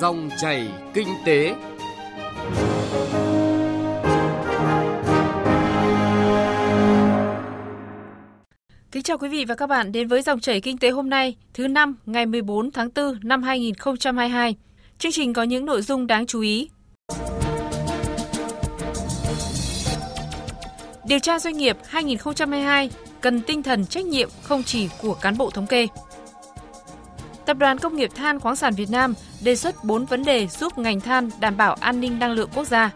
Dòng chảy kinh tế. Kính chào quý vị và các bạn đến với dòng chảy kinh tế hôm nay, thứ năm ngày 14 tháng 4 năm 2022. Chương trình có những nội dung đáng chú ý. Điều tra doanh nghiệp 2022 cần tinh thần trách nhiệm không chỉ của cán bộ thống kê. Tập đoàn Công nghiệp Than khoáng sản Việt Nam đề xuất 4 vấn đề giúp ngành than đảm bảo an ninh năng lượng quốc gia.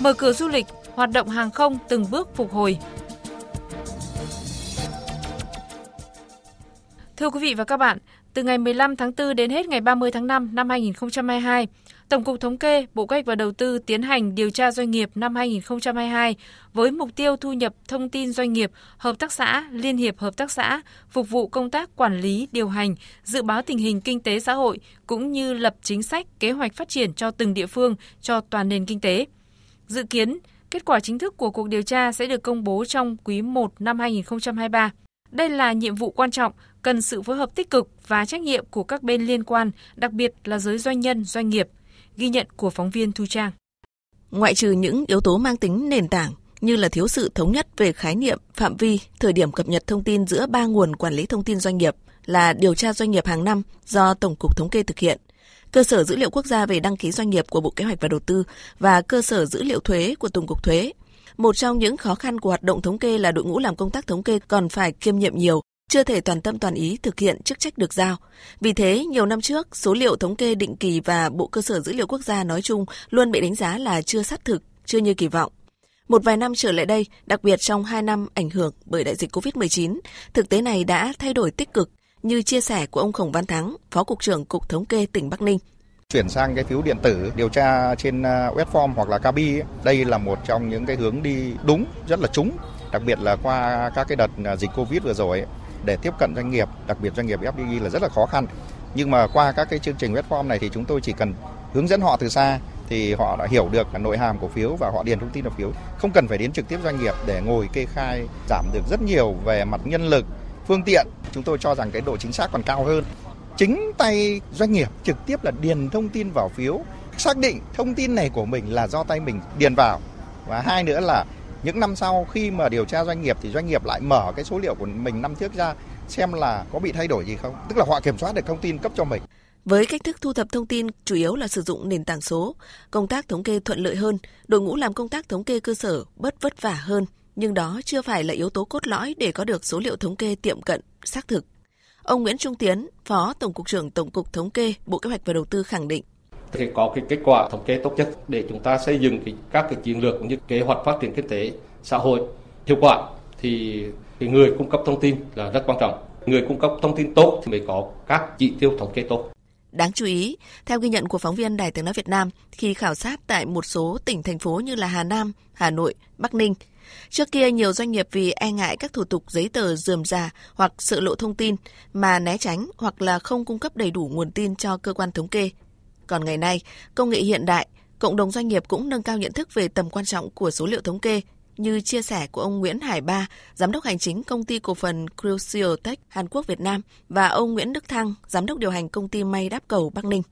Mở cửa du lịch, hoạt động hàng không từng bước phục hồi. Thưa quý vị và các bạn, từ ngày 15 tháng 4 đến hết ngày 30 tháng 5 năm 2022, Tổng cục Thống kê, Bộ Kế hoạch và Đầu tư tiến hành điều tra doanh nghiệp năm 2022 với mục tiêu thu nhập thông tin doanh nghiệp, hợp tác xã, liên hiệp hợp tác xã, phục vụ công tác quản lý, điều hành, dự báo tình hình kinh tế xã hội cũng như lập chính sách, kế hoạch phát triển cho từng địa phương cho toàn nền kinh tế. Dự kiến, kết quả chính thức của cuộc điều tra sẽ được công bố trong quý 1 năm 2023. Đây là nhiệm vụ quan trọng, cần sự phối hợp tích cực và trách nhiệm của các bên liên quan, đặc biệt là giới doanh nhân, doanh nghiệp. Ghi nhận của phóng viên Thu Trang. Ngoại trừ những yếu tố mang tính nền tảng như là thiếu sự thống nhất về khái niệm, phạm vi, thời điểm cập nhật thông tin giữa ba nguồn quản lý thông tin doanh nghiệp là điều tra doanh nghiệp hàng năm do Tổng cục Thống kê thực hiện, cơ sở dữ liệu quốc gia về đăng ký doanh nghiệp của Bộ Kế hoạch và Đầu tư và cơ sở dữ liệu thuế của Tổng cục Thuế. Một trong những khó khăn của hoạt động thống kê là đội ngũ làm công tác thống kê còn phải kiêm nhiệm nhiều, chưa thể toàn tâm toàn ý thực hiện chức trách được giao. Vì thế, nhiều năm trước, số liệu thống kê định kỳ và Bộ Cơ sở Dữ liệu Quốc gia nói chung luôn bị đánh giá là chưa sát thực, chưa như kỳ vọng. Một vài năm trở lại đây, đặc biệt trong 2 năm ảnh hưởng bởi đại dịch COVID-19, thực tế này đã thay đổi tích cực, như chia sẻ của ông Khổng Văn Thắng, Phó Cục trưởng Cục Thống kê tỉnh Bắc Ninh. Chuyển sang cái phiếu điện tử điều tra trên à, webform web form hoặc là Kabi, đây là một trong những cái hướng đi đúng, rất là trúng. Đặc biệt là qua các cái đợt à, dịch Covid vừa rồi để tiếp cận doanh nghiệp, đặc biệt doanh nghiệp FDI là rất là khó khăn. Nhưng mà qua các cái chương trình web form này thì chúng tôi chỉ cần hướng dẫn họ từ xa thì họ đã hiểu được nội hàm cổ phiếu và họ điền thông tin vào phiếu. Không cần phải đến trực tiếp doanh nghiệp để ngồi kê khai, giảm được rất nhiều về mặt nhân lực, phương tiện. Chúng tôi cho rằng cái độ chính xác còn cao hơn. Chính tay doanh nghiệp trực tiếp là điền thông tin vào phiếu, xác định thông tin này của mình là do tay mình điền vào. Và hai nữa là những năm sau khi mà điều tra doanh nghiệp thì doanh nghiệp lại mở cái số liệu của mình năm trước ra xem là có bị thay đổi gì không. Tức là họ kiểm soát được thông tin cấp cho mình. Với cách thức thu thập thông tin chủ yếu là sử dụng nền tảng số, công tác thống kê thuận lợi hơn, đội ngũ làm công tác thống kê cơ sở bớt vất vả hơn, nhưng đó chưa phải là yếu tố cốt lõi để có được số liệu thống kê tiệm cận, xác thực. Ông Nguyễn Trung Tiến, Phó Tổng cục trưởng Tổng cục Thống kê, Bộ Kế hoạch và Đầu tư khẳng định thì có cái kết quả thống kê tốt nhất để chúng ta xây dựng cái, các cái chiến lược cũng như kế hoạch phát triển kinh tế xã hội hiệu quả thì cái người cung cấp thông tin là rất quan trọng người cung cấp thông tin tốt thì mới có các chỉ tiêu thống kê tốt Đáng chú ý, theo ghi nhận của phóng viên Đài tiếng nói Việt Nam, khi khảo sát tại một số tỉnh thành phố như là Hà Nam, Hà Nội, Bắc Ninh, trước kia nhiều doanh nghiệp vì e ngại các thủ tục giấy tờ dườm già hoặc sự lộ thông tin mà né tránh hoặc là không cung cấp đầy đủ nguồn tin cho cơ quan thống kê. Còn ngày nay, công nghệ hiện đại, cộng đồng doanh nghiệp cũng nâng cao nhận thức về tầm quan trọng của số liệu thống kê, như chia sẻ của ông Nguyễn Hải Ba, giám đốc hành chính công ty cổ phần Crucial Tech Hàn Quốc Việt Nam và ông Nguyễn Đức Thăng, giám đốc điều hành công ty may đáp cầu Bắc Ninh.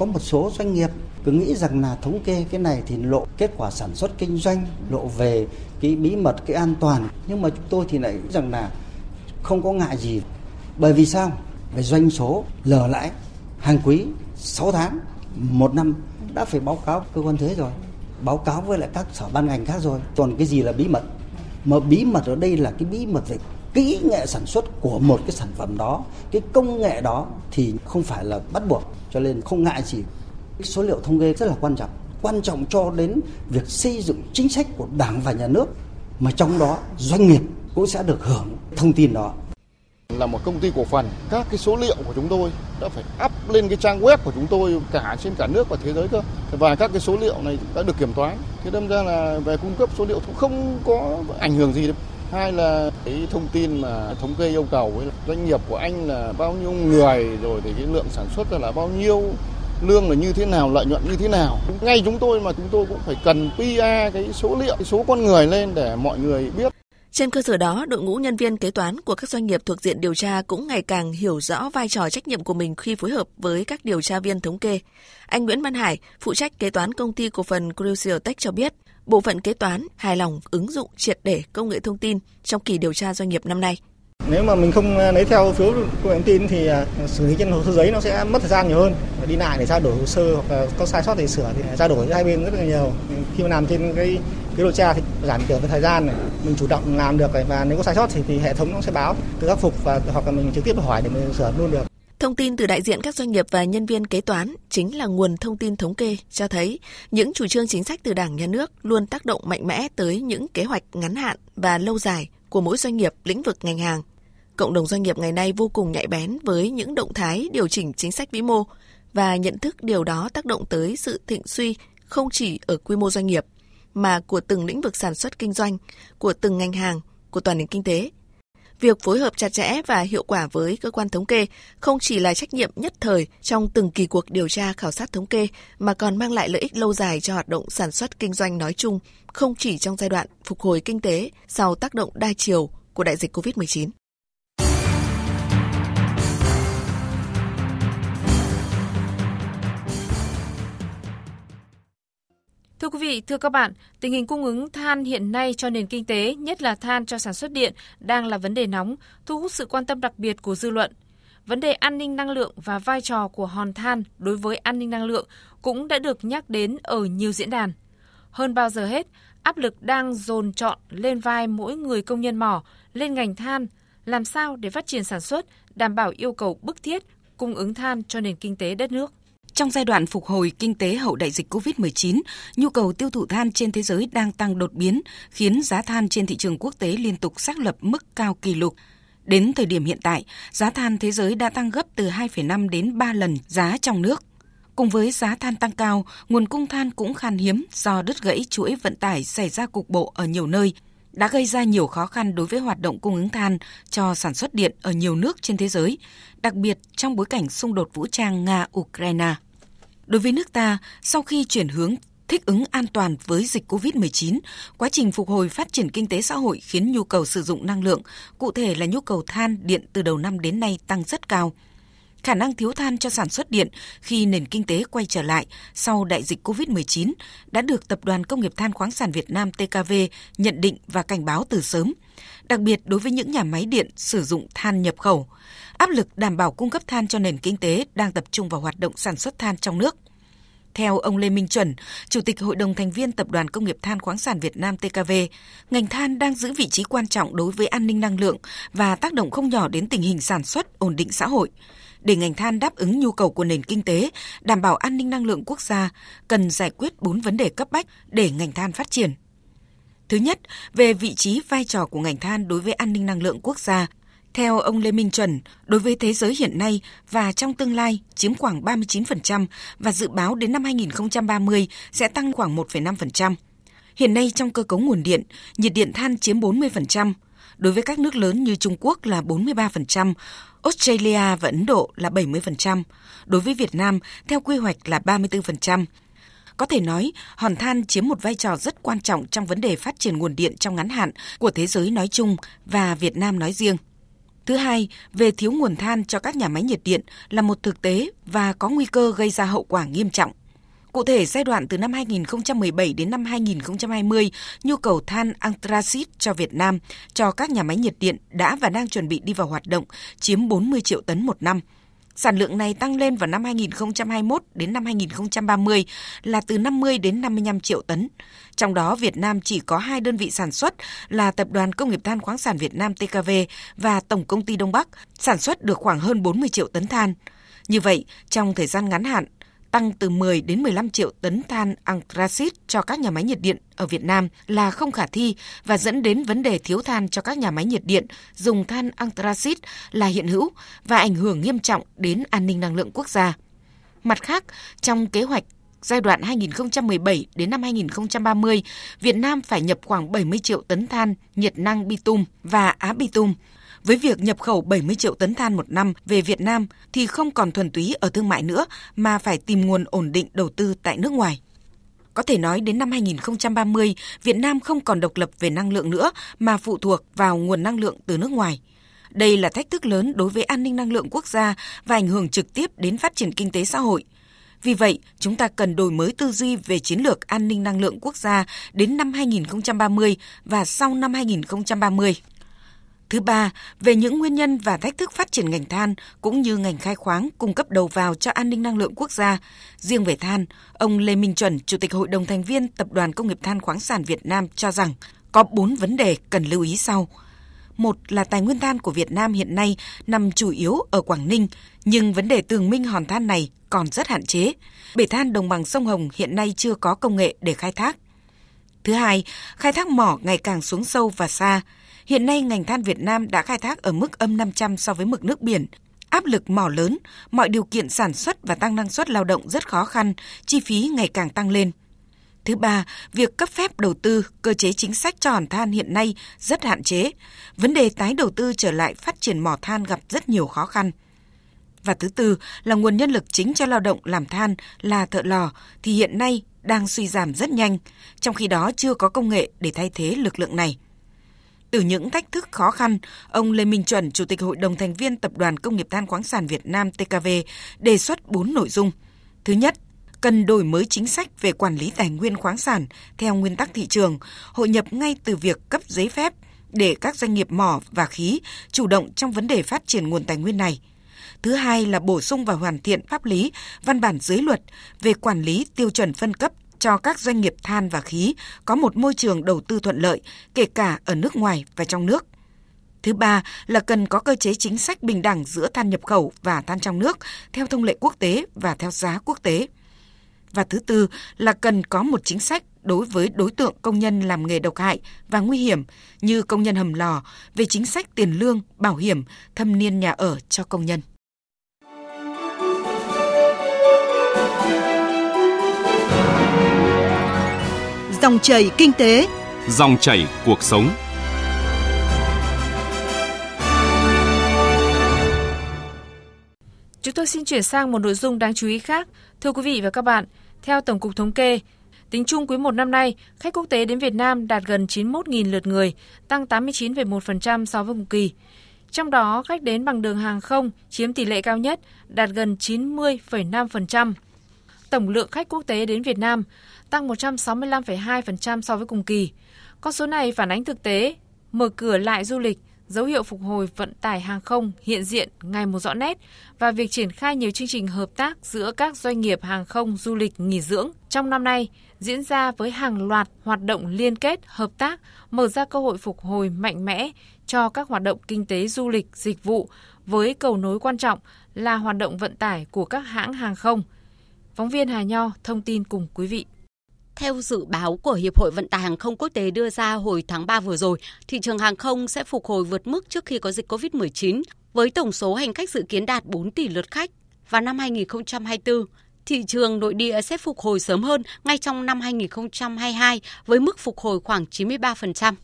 Có một số doanh nghiệp cứ nghĩ rằng là thống kê cái này thì lộ kết quả sản xuất kinh doanh, lộ về cái bí mật, cái an toàn. Nhưng mà chúng tôi thì lại nghĩ rằng là không có ngại gì. Bởi vì sao? Về doanh số, lờ lãi, hàng quý, 6 tháng, một năm đã phải báo cáo cơ quan thuế rồi, báo cáo với lại các sở ban ngành khác rồi. Còn cái gì là bí mật? Mà bí mật ở đây là cái bí mật về kỹ nghệ sản xuất của một cái sản phẩm đó, cái công nghệ đó thì không phải là bắt buộc. Cho nên không ngại gì, cái số liệu thống kê rất là quan trọng. Quan trọng cho đến việc xây dựng chính sách của đảng và nhà nước, mà trong đó doanh nghiệp cũng sẽ được hưởng thông tin đó là một công ty cổ phần. Các cái số liệu của chúng tôi đã phải up lên cái trang web của chúng tôi cả trên cả nước và thế giới cơ. Và các cái số liệu này đã được kiểm toán. Thế đâm ra là về cung cấp số liệu cũng không có ảnh hưởng gì đâu. Hai là cái thông tin mà thống kê yêu cầu với doanh nghiệp của anh là bao nhiêu người, rồi thì cái lượng sản xuất là bao nhiêu, lương là như thế nào, lợi nhuận như thế nào. Ngay chúng tôi mà chúng tôi cũng phải cần pa cái số liệu, cái số con người lên để mọi người biết trên cơ sở đó, đội ngũ nhân viên kế toán của các doanh nghiệp thuộc diện điều tra cũng ngày càng hiểu rõ vai trò trách nhiệm của mình khi phối hợp với các điều tra viên thống kê. Anh Nguyễn Văn Hải, phụ trách kế toán công ty cổ phần Crucial Tech cho biết, bộ phận kế toán hài lòng ứng dụng triệt để công nghệ thông tin trong kỳ điều tra doanh nghiệp năm nay. Nếu mà mình không à, lấy theo phiếu công nghệ thông tin thì à, xử lý trên hồ sơ giấy nó sẽ mất thời gian nhiều hơn. Đi lại để trao đổi hồ sơ hoặc là có sai sót để sửa thì trao đổi giữa hai bên rất là nhiều. Khi mà làm trên cái cái điều tra thì giảm thiểu về thời gian này, mình chủ động làm được này và nếu có sai sót thì, thì hệ thống nó sẽ báo tự khắc phục và hoặc là mình trực tiếp hỏi để mình sửa luôn được. Thông tin từ đại diện các doanh nghiệp và nhân viên kế toán chính là nguồn thông tin thống kê cho thấy những chủ trương chính sách từ Đảng nhà nước luôn tác động mạnh mẽ tới những kế hoạch ngắn hạn và lâu dài của mỗi doanh nghiệp lĩnh vực ngành hàng. Cộng đồng doanh nghiệp ngày nay vô cùng nhạy bén với những động thái điều chỉnh chính sách vĩ mô và nhận thức điều đó tác động tới sự thịnh suy không chỉ ở quy mô doanh nghiệp mà của từng lĩnh vực sản xuất kinh doanh, của từng ngành hàng, của toàn nền kinh tế. Việc phối hợp chặt chẽ và hiệu quả với cơ quan thống kê không chỉ là trách nhiệm nhất thời trong từng kỳ cuộc điều tra khảo sát thống kê mà còn mang lại lợi ích lâu dài cho hoạt động sản xuất kinh doanh nói chung, không chỉ trong giai đoạn phục hồi kinh tế sau tác động đa chiều của đại dịch COVID-19. Thưa quý vị, thưa các bạn, tình hình cung ứng than hiện nay cho nền kinh tế, nhất là than cho sản xuất điện, đang là vấn đề nóng, thu hút sự quan tâm đặc biệt của dư luận. Vấn đề an ninh năng lượng và vai trò của hòn than đối với an ninh năng lượng cũng đã được nhắc đến ở nhiều diễn đàn. Hơn bao giờ hết, áp lực đang dồn trọn lên vai mỗi người công nhân mỏ, lên ngành than, làm sao để phát triển sản xuất, đảm bảo yêu cầu bức thiết cung ứng than cho nền kinh tế đất nước. Trong giai đoạn phục hồi kinh tế hậu đại dịch COVID-19, nhu cầu tiêu thụ than trên thế giới đang tăng đột biến, khiến giá than trên thị trường quốc tế liên tục xác lập mức cao kỷ lục. Đến thời điểm hiện tại, giá than thế giới đã tăng gấp từ 2,5 đến 3 lần giá trong nước. Cùng với giá than tăng cao, nguồn cung than cũng khan hiếm do đứt gãy chuỗi vận tải xảy ra cục bộ ở nhiều nơi, đã gây ra nhiều khó khăn đối với hoạt động cung ứng than cho sản xuất điện ở nhiều nước trên thế giới, đặc biệt trong bối cảnh xung đột vũ trang Nga-Ukraine. Đối với nước ta, sau khi chuyển hướng thích ứng an toàn với dịch COVID-19, quá trình phục hồi phát triển kinh tế xã hội khiến nhu cầu sử dụng năng lượng, cụ thể là nhu cầu than điện từ đầu năm đến nay tăng rất cao. Khả năng thiếu than cho sản xuất điện khi nền kinh tế quay trở lại sau đại dịch COVID-19 đã được Tập đoàn Công nghiệp Than khoáng sản Việt Nam TKV nhận định và cảnh báo từ sớm, đặc biệt đối với những nhà máy điện sử dụng than nhập khẩu. Áp lực đảm bảo cung cấp than cho nền kinh tế đang tập trung vào hoạt động sản xuất than trong nước. Theo ông Lê Minh Chuẩn, Chủ tịch Hội đồng thành viên Tập đoàn Công nghiệp Than khoáng sản Việt Nam TKV, ngành than đang giữ vị trí quan trọng đối với an ninh năng lượng và tác động không nhỏ đến tình hình sản xuất, ổn định xã hội. Để ngành than đáp ứng nhu cầu của nền kinh tế, đảm bảo an ninh năng lượng quốc gia, cần giải quyết 4 vấn đề cấp bách để ngành than phát triển. Thứ nhất, về vị trí vai trò của ngành than đối với an ninh năng lượng quốc gia, theo ông Lê Minh Chuẩn, đối với thế giới hiện nay và trong tương lai chiếm khoảng 39% và dự báo đến năm 2030 sẽ tăng khoảng 1,5%. Hiện nay trong cơ cấu nguồn điện, nhiệt điện than chiếm 40%, đối với các nước lớn như Trung Quốc là 43%, Australia và Ấn Độ là 70%, đối với Việt Nam theo quy hoạch là 34%. Có thể nói, hòn than chiếm một vai trò rất quan trọng trong vấn đề phát triển nguồn điện trong ngắn hạn của thế giới nói chung và Việt Nam nói riêng. Thứ hai, về thiếu nguồn than cho các nhà máy nhiệt điện là một thực tế và có nguy cơ gây ra hậu quả nghiêm trọng. Cụ thể, giai đoạn từ năm 2017 đến năm 2020, nhu cầu than anthracite cho Việt Nam cho các nhà máy nhiệt điện đã và đang chuẩn bị đi vào hoạt động chiếm 40 triệu tấn một năm. Sản lượng này tăng lên vào năm 2021 đến năm 2030 là từ 50 đến 55 triệu tấn. Trong đó, Việt Nam chỉ có hai đơn vị sản xuất là Tập đoàn Công nghiệp Than khoáng sản Việt Nam TKV và Tổng Công ty Đông Bắc sản xuất được khoảng hơn 40 triệu tấn than. Như vậy, trong thời gian ngắn hạn, tăng từ 10 đến 15 triệu tấn than anthracite cho các nhà máy nhiệt điện ở Việt Nam là không khả thi và dẫn đến vấn đề thiếu than cho các nhà máy nhiệt điện dùng than anthracite là hiện hữu và ảnh hưởng nghiêm trọng đến an ninh năng lượng quốc gia. Mặt khác, trong kế hoạch giai đoạn 2017 đến năm 2030, Việt Nam phải nhập khoảng 70 triệu tấn than nhiệt năng bitum và á bitum với việc nhập khẩu 70 triệu tấn than một năm về Việt Nam thì không còn thuần túy ở thương mại nữa mà phải tìm nguồn ổn định đầu tư tại nước ngoài. Có thể nói đến năm 2030, Việt Nam không còn độc lập về năng lượng nữa mà phụ thuộc vào nguồn năng lượng từ nước ngoài. Đây là thách thức lớn đối với an ninh năng lượng quốc gia và ảnh hưởng trực tiếp đến phát triển kinh tế xã hội. Vì vậy, chúng ta cần đổi mới tư duy về chiến lược an ninh năng lượng quốc gia đến năm 2030 và sau năm 2030. Thứ ba, về những nguyên nhân và thách thức phát triển ngành than cũng như ngành khai khoáng cung cấp đầu vào cho an ninh năng lượng quốc gia. Riêng về than, ông Lê Minh Chuẩn, Chủ tịch Hội đồng thành viên Tập đoàn Công nghiệp Than khoáng sản Việt Nam cho rằng có bốn vấn đề cần lưu ý sau. Một là tài nguyên than của Việt Nam hiện nay nằm chủ yếu ở Quảng Ninh, nhưng vấn đề tường minh hòn than này còn rất hạn chế. Bể than đồng bằng sông Hồng hiện nay chưa có công nghệ để khai thác. Thứ hai, khai thác mỏ ngày càng xuống sâu và xa. Hiện nay ngành than Việt Nam đã khai thác ở mức âm 500 so với mực nước biển. Áp lực mỏ lớn, mọi điều kiện sản xuất và tăng năng suất lao động rất khó khăn, chi phí ngày càng tăng lên. Thứ ba, việc cấp phép đầu tư, cơ chế chính sách cho hòn than hiện nay rất hạn chế. Vấn đề tái đầu tư trở lại phát triển mỏ than gặp rất nhiều khó khăn. Và thứ tư là nguồn nhân lực chính cho lao động làm than là thợ lò thì hiện nay đang suy giảm rất nhanh, trong khi đó chưa có công nghệ để thay thế lực lượng này. Từ những thách thức khó khăn, ông Lê Minh Chuẩn, Chủ tịch Hội đồng thành viên Tập đoàn Công nghiệp Than khoáng sản Việt Nam TKV đề xuất 4 nội dung. Thứ nhất, cần đổi mới chính sách về quản lý tài nguyên khoáng sản theo nguyên tắc thị trường, hội nhập ngay từ việc cấp giấy phép để các doanh nghiệp mỏ và khí chủ động trong vấn đề phát triển nguồn tài nguyên này. Thứ hai là bổ sung và hoàn thiện pháp lý, văn bản dưới luật về quản lý tiêu chuẩn phân cấp cho các doanh nghiệp than và khí có một môi trường đầu tư thuận lợi, kể cả ở nước ngoài và trong nước. Thứ ba là cần có cơ chế chính sách bình đẳng giữa than nhập khẩu và than trong nước theo thông lệ quốc tế và theo giá quốc tế. Và thứ tư là cần có một chính sách đối với đối tượng công nhân làm nghề độc hại và nguy hiểm như công nhân hầm lò về chính sách tiền lương, bảo hiểm, thâm niên nhà ở cho công nhân. Dòng chảy kinh tế, dòng chảy cuộc sống. Chúng tôi xin chuyển sang một nội dung đáng chú ý khác. Thưa quý vị và các bạn, theo Tổng cục Thống kê, tính chung quý 1 năm nay, khách quốc tế đến Việt Nam đạt gần 91.000 lượt người, tăng 89,1% so với cùng kỳ. Trong đó, khách đến bằng đường hàng không chiếm tỷ lệ cao nhất, đạt gần 90,5%. Tổng lượng khách quốc tế đến Việt Nam tăng 165,2% so với cùng kỳ. Con số này phản ánh thực tế mở cửa lại du lịch, dấu hiệu phục hồi vận tải hàng không hiện diện ngày một rõ nét và việc triển khai nhiều chương trình hợp tác giữa các doanh nghiệp hàng không du lịch nghỉ dưỡng trong năm nay diễn ra với hàng loạt hoạt động liên kết hợp tác mở ra cơ hội phục hồi mạnh mẽ cho các hoạt động kinh tế du lịch dịch vụ với cầu nối quan trọng là hoạt động vận tải của các hãng hàng không. Phóng viên Hà Nho thông tin cùng quý vị. Theo dự báo của Hiệp hội Vận tải Hàng không Quốc tế đưa ra hồi tháng 3 vừa rồi, thị trường hàng không sẽ phục hồi vượt mức trước khi có dịch COVID-19, với tổng số hành khách dự kiến đạt 4 tỷ lượt khách. Vào năm 2024, thị trường nội địa sẽ phục hồi sớm hơn ngay trong năm 2022 với mức phục hồi khoảng 93%.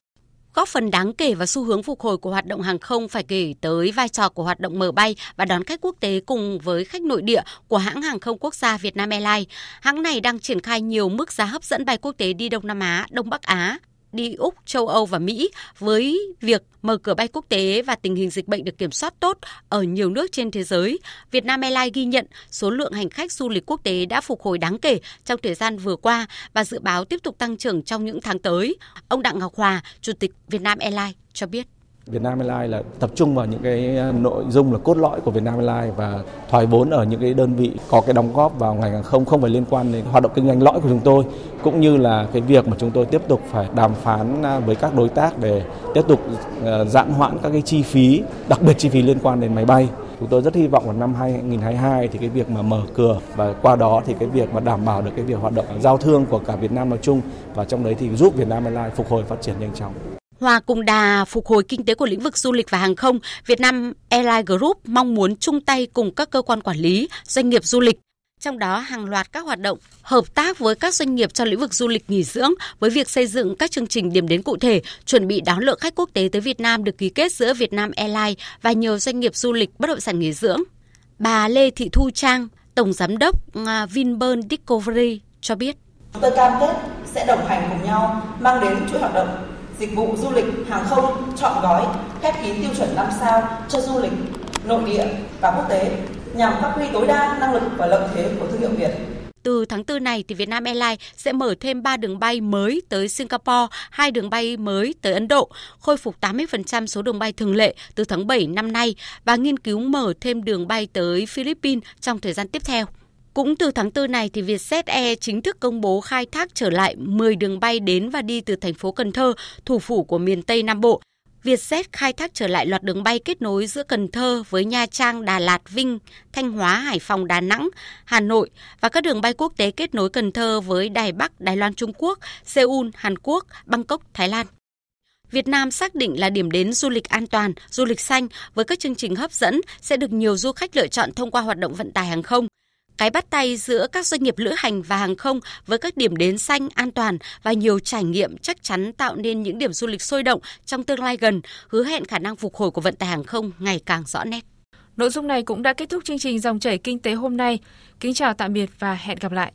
Góp phần đáng kể vào xu hướng phục hồi của hoạt động hàng không phải kể tới vai trò của hoạt động mở bay và đón khách quốc tế cùng với khách nội địa của hãng hàng không quốc gia Vietnam Airlines. Hãng này đang triển khai nhiều mức giá hấp dẫn bay quốc tế đi Đông Nam Á, Đông Bắc Á, đi Úc, châu Âu và Mỹ với việc mở cửa bay quốc tế và tình hình dịch bệnh được kiểm soát tốt ở nhiều nước trên thế giới. Việt Nam Airlines ghi nhận số lượng hành khách du lịch quốc tế đã phục hồi đáng kể trong thời gian vừa qua và dự báo tiếp tục tăng trưởng trong những tháng tới. Ông Đặng Ngọc Hòa, Chủ tịch Việt Nam Airlines cho biết. Việt Nam Airlines là tập trung vào những cái ờ, nội dung là cốt lõi của Việt Nam Airlines và thoái vốn ở những cái đơn vị có cái đóng góp vào ngành hàng không không phải liên quan đến hoạt động kinh doanh lõi của chúng tôi cũng như là cái việc mà chúng tôi tiếp tục phải đàm phán à, với các đối tác để tiếp tục ờ, giãn hoãn các cái chi phí, đặc biệt chi phí liên quan đến máy bay. Chúng tôi rất hy vọng vào năm 2022 thì cái việc mà mở cửa và qua đó thì cái việc mà đảm bảo được cái việc hoạt động giao thương của cả Việt Nam nói chung và trong đấy thì giúp Việt Nam Airlines phục hồi phát triển nhanh chóng. Hòa cùng đà phục hồi kinh tế của lĩnh vực du lịch và hàng không, Việt Nam Airlines Group mong muốn chung tay cùng các cơ quan quản lý, doanh nghiệp du lịch trong đó hàng loạt các hoạt động hợp tác với các doanh nghiệp trong lĩnh vực du lịch nghỉ dưỡng với việc xây dựng các chương trình điểm đến cụ thể, chuẩn bị đón lượng khách quốc tế tới Việt Nam được ký kết giữa Việt Nam Airlines và nhiều doanh nghiệp du lịch bất động sản nghỉ dưỡng. Bà Lê Thị Thu Trang, Tổng Giám đốc à, Vinpearl Discovery cho biết. Tôi cam kết sẽ đồng hành cùng nhau mang đến chuỗi hoạt động dịch vụ du lịch hàng không chọn gói khép kín tiêu chuẩn 5 sao cho du lịch nội địa và quốc tế nhằm phát huy tối đa năng lực và lợi thế của thương hiệu Việt. Từ tháng 4 này thì Vietnam Airlines sẽ mở thêm 3 đường bay mới tới Singapore, 2 đường bay mới tới Ấn Độ, khôi phục 80% số đường bay thường lệ từ tháng 7 năm nay và nghiên cứu mở thêm đường bay tới Philippines trong thời gian tiếp theo. Cũng từ tháng 4 này thì Vietjet Air chính thức công bố khai thác trở lại 10 đường bay đến và đi từ thành phố Cần Thơ, thủ phủ của miền Tây Nam Bộ. Vietjet khai thác trở lại loạt đường bay kết nối giữa Cần Thơ với Nha Trang, Đà Lạt, Vinh, Thanh Hóa, Hải Phòng, Đà Nẵng, Hà Nội và các đường bay quốc tế kết nối Cần Thơ với Đài Bắc, Đài Loan Trung Quốc, Seoul, Hàn Quốc, Bangkok, Thái Lan. Việt Nam xác định là điểm đến du lịch an toàn, du lịch xanh với các chương trình hấp dẫn sẽ được nhiều du khách lựa chọn thông qua hoạt động vận tải hàng không cái bắt tay giữa các doanh nghiệp lữ hành và hàng không với các điểm đến xanh, an toàn và nhiều trải nghiệm chắc chắn tạo nên những điểm du lịch sôi động trong tương lai gần, hứa hẹn khả năng phục hồi của vận tải hàng không ngày càng rõ nét. Nội dung này cũng đã kết thúc chương trình dòng chảy kinh tế hôm nay. Kính chào tạm biệt và hẹn gặp lại.